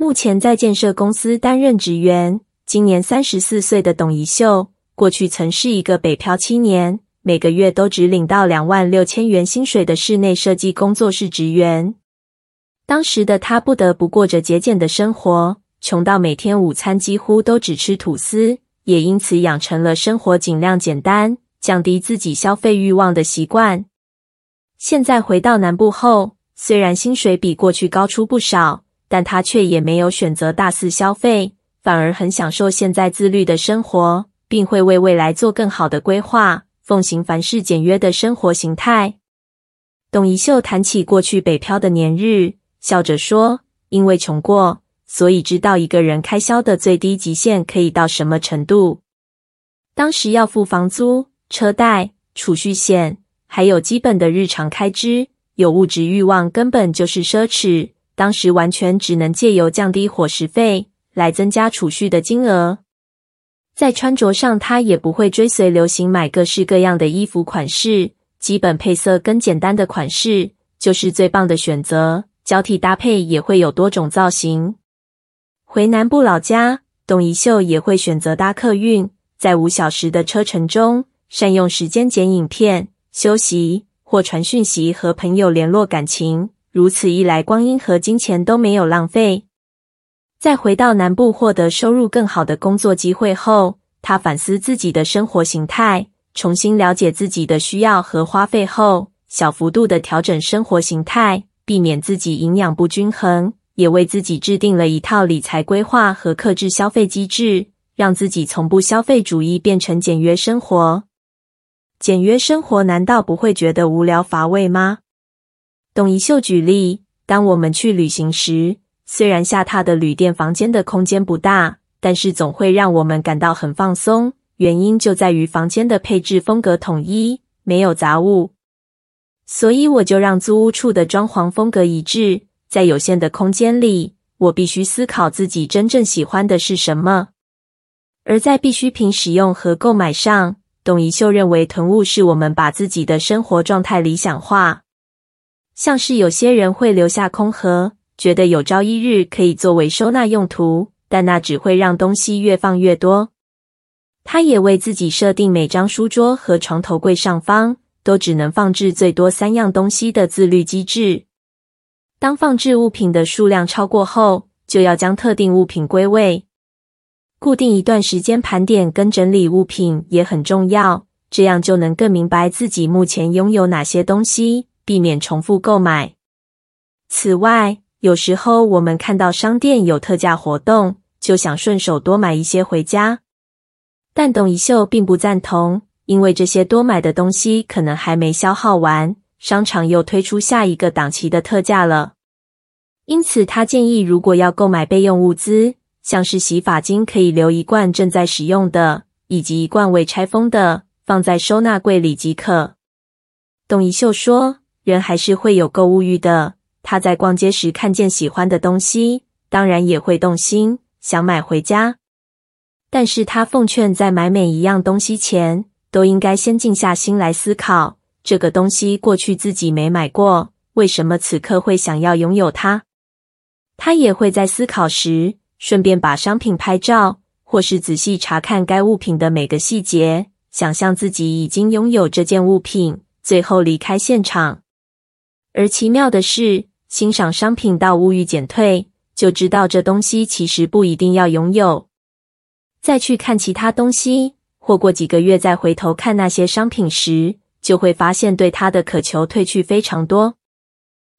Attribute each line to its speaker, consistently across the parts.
Speaker 1: 目前在建设公司担任职员，今年三十四岁的董一秀，过去曾是一个北漂七年，每个月都只领到两万六千元薪水的室内设计工作室职员。当时的他不得不过着节俭的生活，穷到每天午餐几乎都只吃吐司，也因此养成了生活尽量简单、降低自己消费欲望的习惯。现在回到南部后，虽然薪水比过去高出不少，但他却也没有选择大肆消费，反而很享受现在自律的生活，并会为未来做更好的规划，奉行凡事简约的生活形态。董一秀谈起过去北漂的年日，笑着说：“因为穷过，所以知道一个人开销的最低极限可以到什么程度。当时要付房租、车贷、储蓄险。”还有基本的日常开支，有物质欲望根本就是奢侈。当时完全只能借由降低伙食费来增加储蓄的金额。在穿着上，他也不会追随流行买各式各样的衣服款式，基本配色跟简单的款式就是最棒的选择。交替搭配也会有多种造型。回南部老家，董一秀也会选择搭客运，在五小时的车程中，善用时间剪影片。休息或传讯息和朋友联络感情，如此一来，光阴和金钱都没有浪费。在回到南部获得收入更好的工作机会后，他反思自己的生活形态，重新了解自己的需要和花费后，小幅度的调整生活形态，避免自己营养不均衡，也为自己制定了一套理财规划和克制消费机制，让自己从不消费主义变成简约生活。简约生活难道不会觉得无聊乏味吗？董一秀举例，当我们去旅行时，虽然下榻的旅店房间的空间不大，但是总会让我们感到很放松。原因就在于房间的配置风格统一，没有杂物。所以我就让租屋处的装潢风格一致。在有限的空间里，我必须思考自己真正喜欢的是什么。而在必需品使用和购买上，董一秀认为，囤物是我们把自己的生活状态理想化。像是有些人会留下空盒，觉得有朝一日可以作为收纳用途，但那只会让东西越放越多。他也为自己设定每张书桌和床头柜上方都只能放置最多三样东西的自律机制。当放置物品的数量超过后，就要将特定物品归位。固定一段时间盘点跟整理物品也很重要，这样就能更明白自己目前拥有哪些东西，避免重复购买。此外，有时候我们看到商店有特价活动，就想顺手多买一些回家。但董一秀并不赞同，因为这些多买的东西可能还没消耗完，商场又推出下一个档期的特价了。因此，他建议如果要购买备用物资，像是洗发精，可以留一罐正在使用的，以及一罐未拆封的，放在收纳柜里即可。董一秀说：“人还是会有购物欲的。他在逛街时看见喜欢的东西，当然也会动心，想买回家。但是他奉劝，在买每一样东西前，都应该先静下心来思考，这个东西过去自己没买过，为什么此刻会想要拥有它？他也会在思考时。”顺便把商品拍照，或是仔细查看该物品的每个细节，想象自己已经拥有这件物品，最后离开现场。而奇妙的是，欣赏商品到物欲减退，就知道这东西其实不一定要拥有。再去看其他东西，或过几个月再回头看那些商品时，就会发现对它的渴求退去非常多。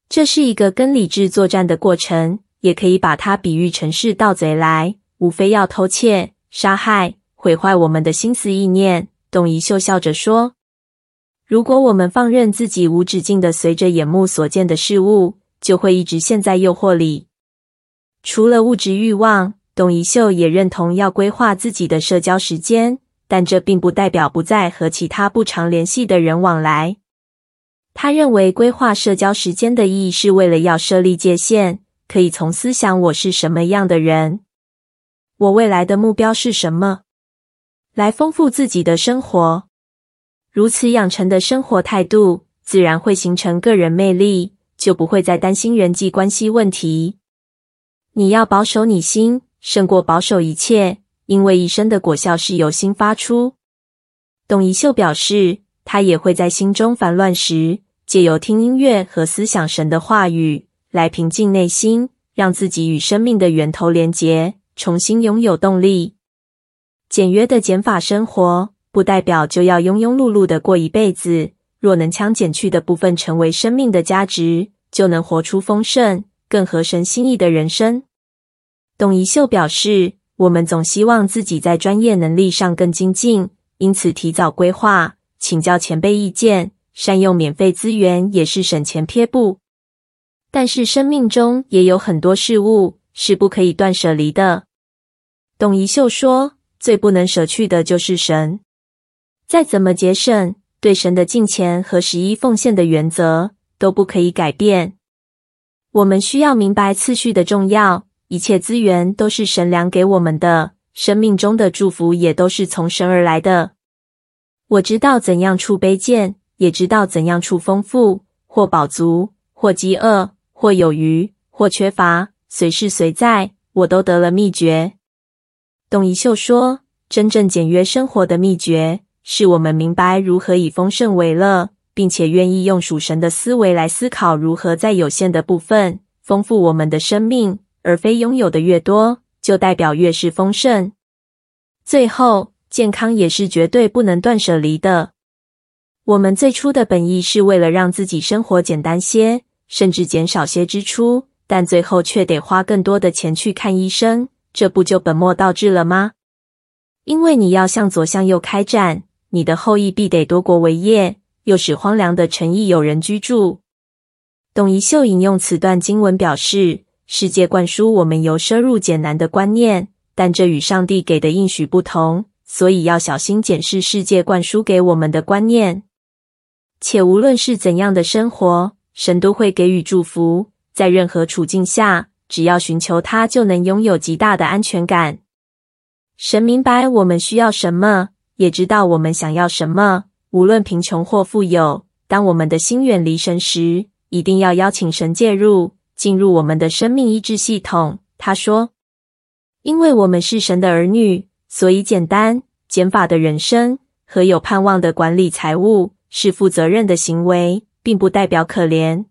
Speaker 1: 这是一个跟理智作战的过程。也可以把它比喻成是盗贼来，无非要偷窃、杀害、毁坏我们的心思意念。董一秀笑着说：“如果我们放任自己无止境的随着眼目所见的事物，就会一直陷在诱惑里。除了物质欲望，董一秀也认同要规划自己的社交时间，但这并不代表不再和其他不常联系的人往来。他认为，规划社交时间的意义是为了要设立界限。”可以从思想我是什么样的人，我未来的目标是什么，来丰富自己的生活。如此养成的生活态度，自然会形成个人魅力，就不会再担心人际关系问题。你要保守你心，胜过保守一切，因为一生的果效是由心发出。董一秀表示，他也会在心中烦乱时，借由听音乐和思想神的话语，来平静内心，让自己与生命的源头连结，重新拥有动力。简约的减法生活，不代表就要庸庸碌碌的过一辈子。若能将减去的部分成为生命的价值，就能活出丰盛、更合神心意的人生。董一秀表示，我们总希望自己在专业能力上更精进，因此提早规划，请教前辈意见，善用免费资源也是省钱撇步。但是生命中也有很多事物是不可以断舍离的。董一秀说，最不能舍去的就是神，再怎么节省。对神的敬虔和十一奉献的原则都不可以改变。我们需要明白次序的重要。一切资源都是神量给我们的，生命中的祝福也都是从神而来的。我知道怎样处卑贱，也知道怎样处丰富，或饱足，或饥饿，或有余，或缺乏，随事随在，我都得了秘诀。董一秀说：“真正简约生活的秘诀。”是我们明白如何以丰盛为乐，并且愿意用属神的思维来思考如何在有限的部分丰富我们的生命，而非拥有的越多就代表越是丰盛。最后，健康也是绝对不能断舍离的。我们最初的本意是为了让自己生活简单些，甚至减少些支出，但最后却得花更多的钱去看医生，这不就本末倒置了吗？因为你要向左向右开展。你的后裔必得多国为业，又使荒凉的城邑有人居住。董一秀引用此段经文表示，世界灌输我们由奢入俭难的观念，但这与上帝给的应许不同，所以要小心检视世界灌输给我们的观念。且无论是怎样的生活，神都会给予祝福，在任何处境下，只要寻求他，就能拥有极大的安全感。神明白我们需要什么。也知道我们想要什么，无论贫穷或富有。当我们的心远离神时，一定要邀请神介入，进入我们的生命医治系统。他说：“因为我们是神的儿女，所以简单减法的人生和有盼望的管理财务是负责任的行为，并不代表可怜。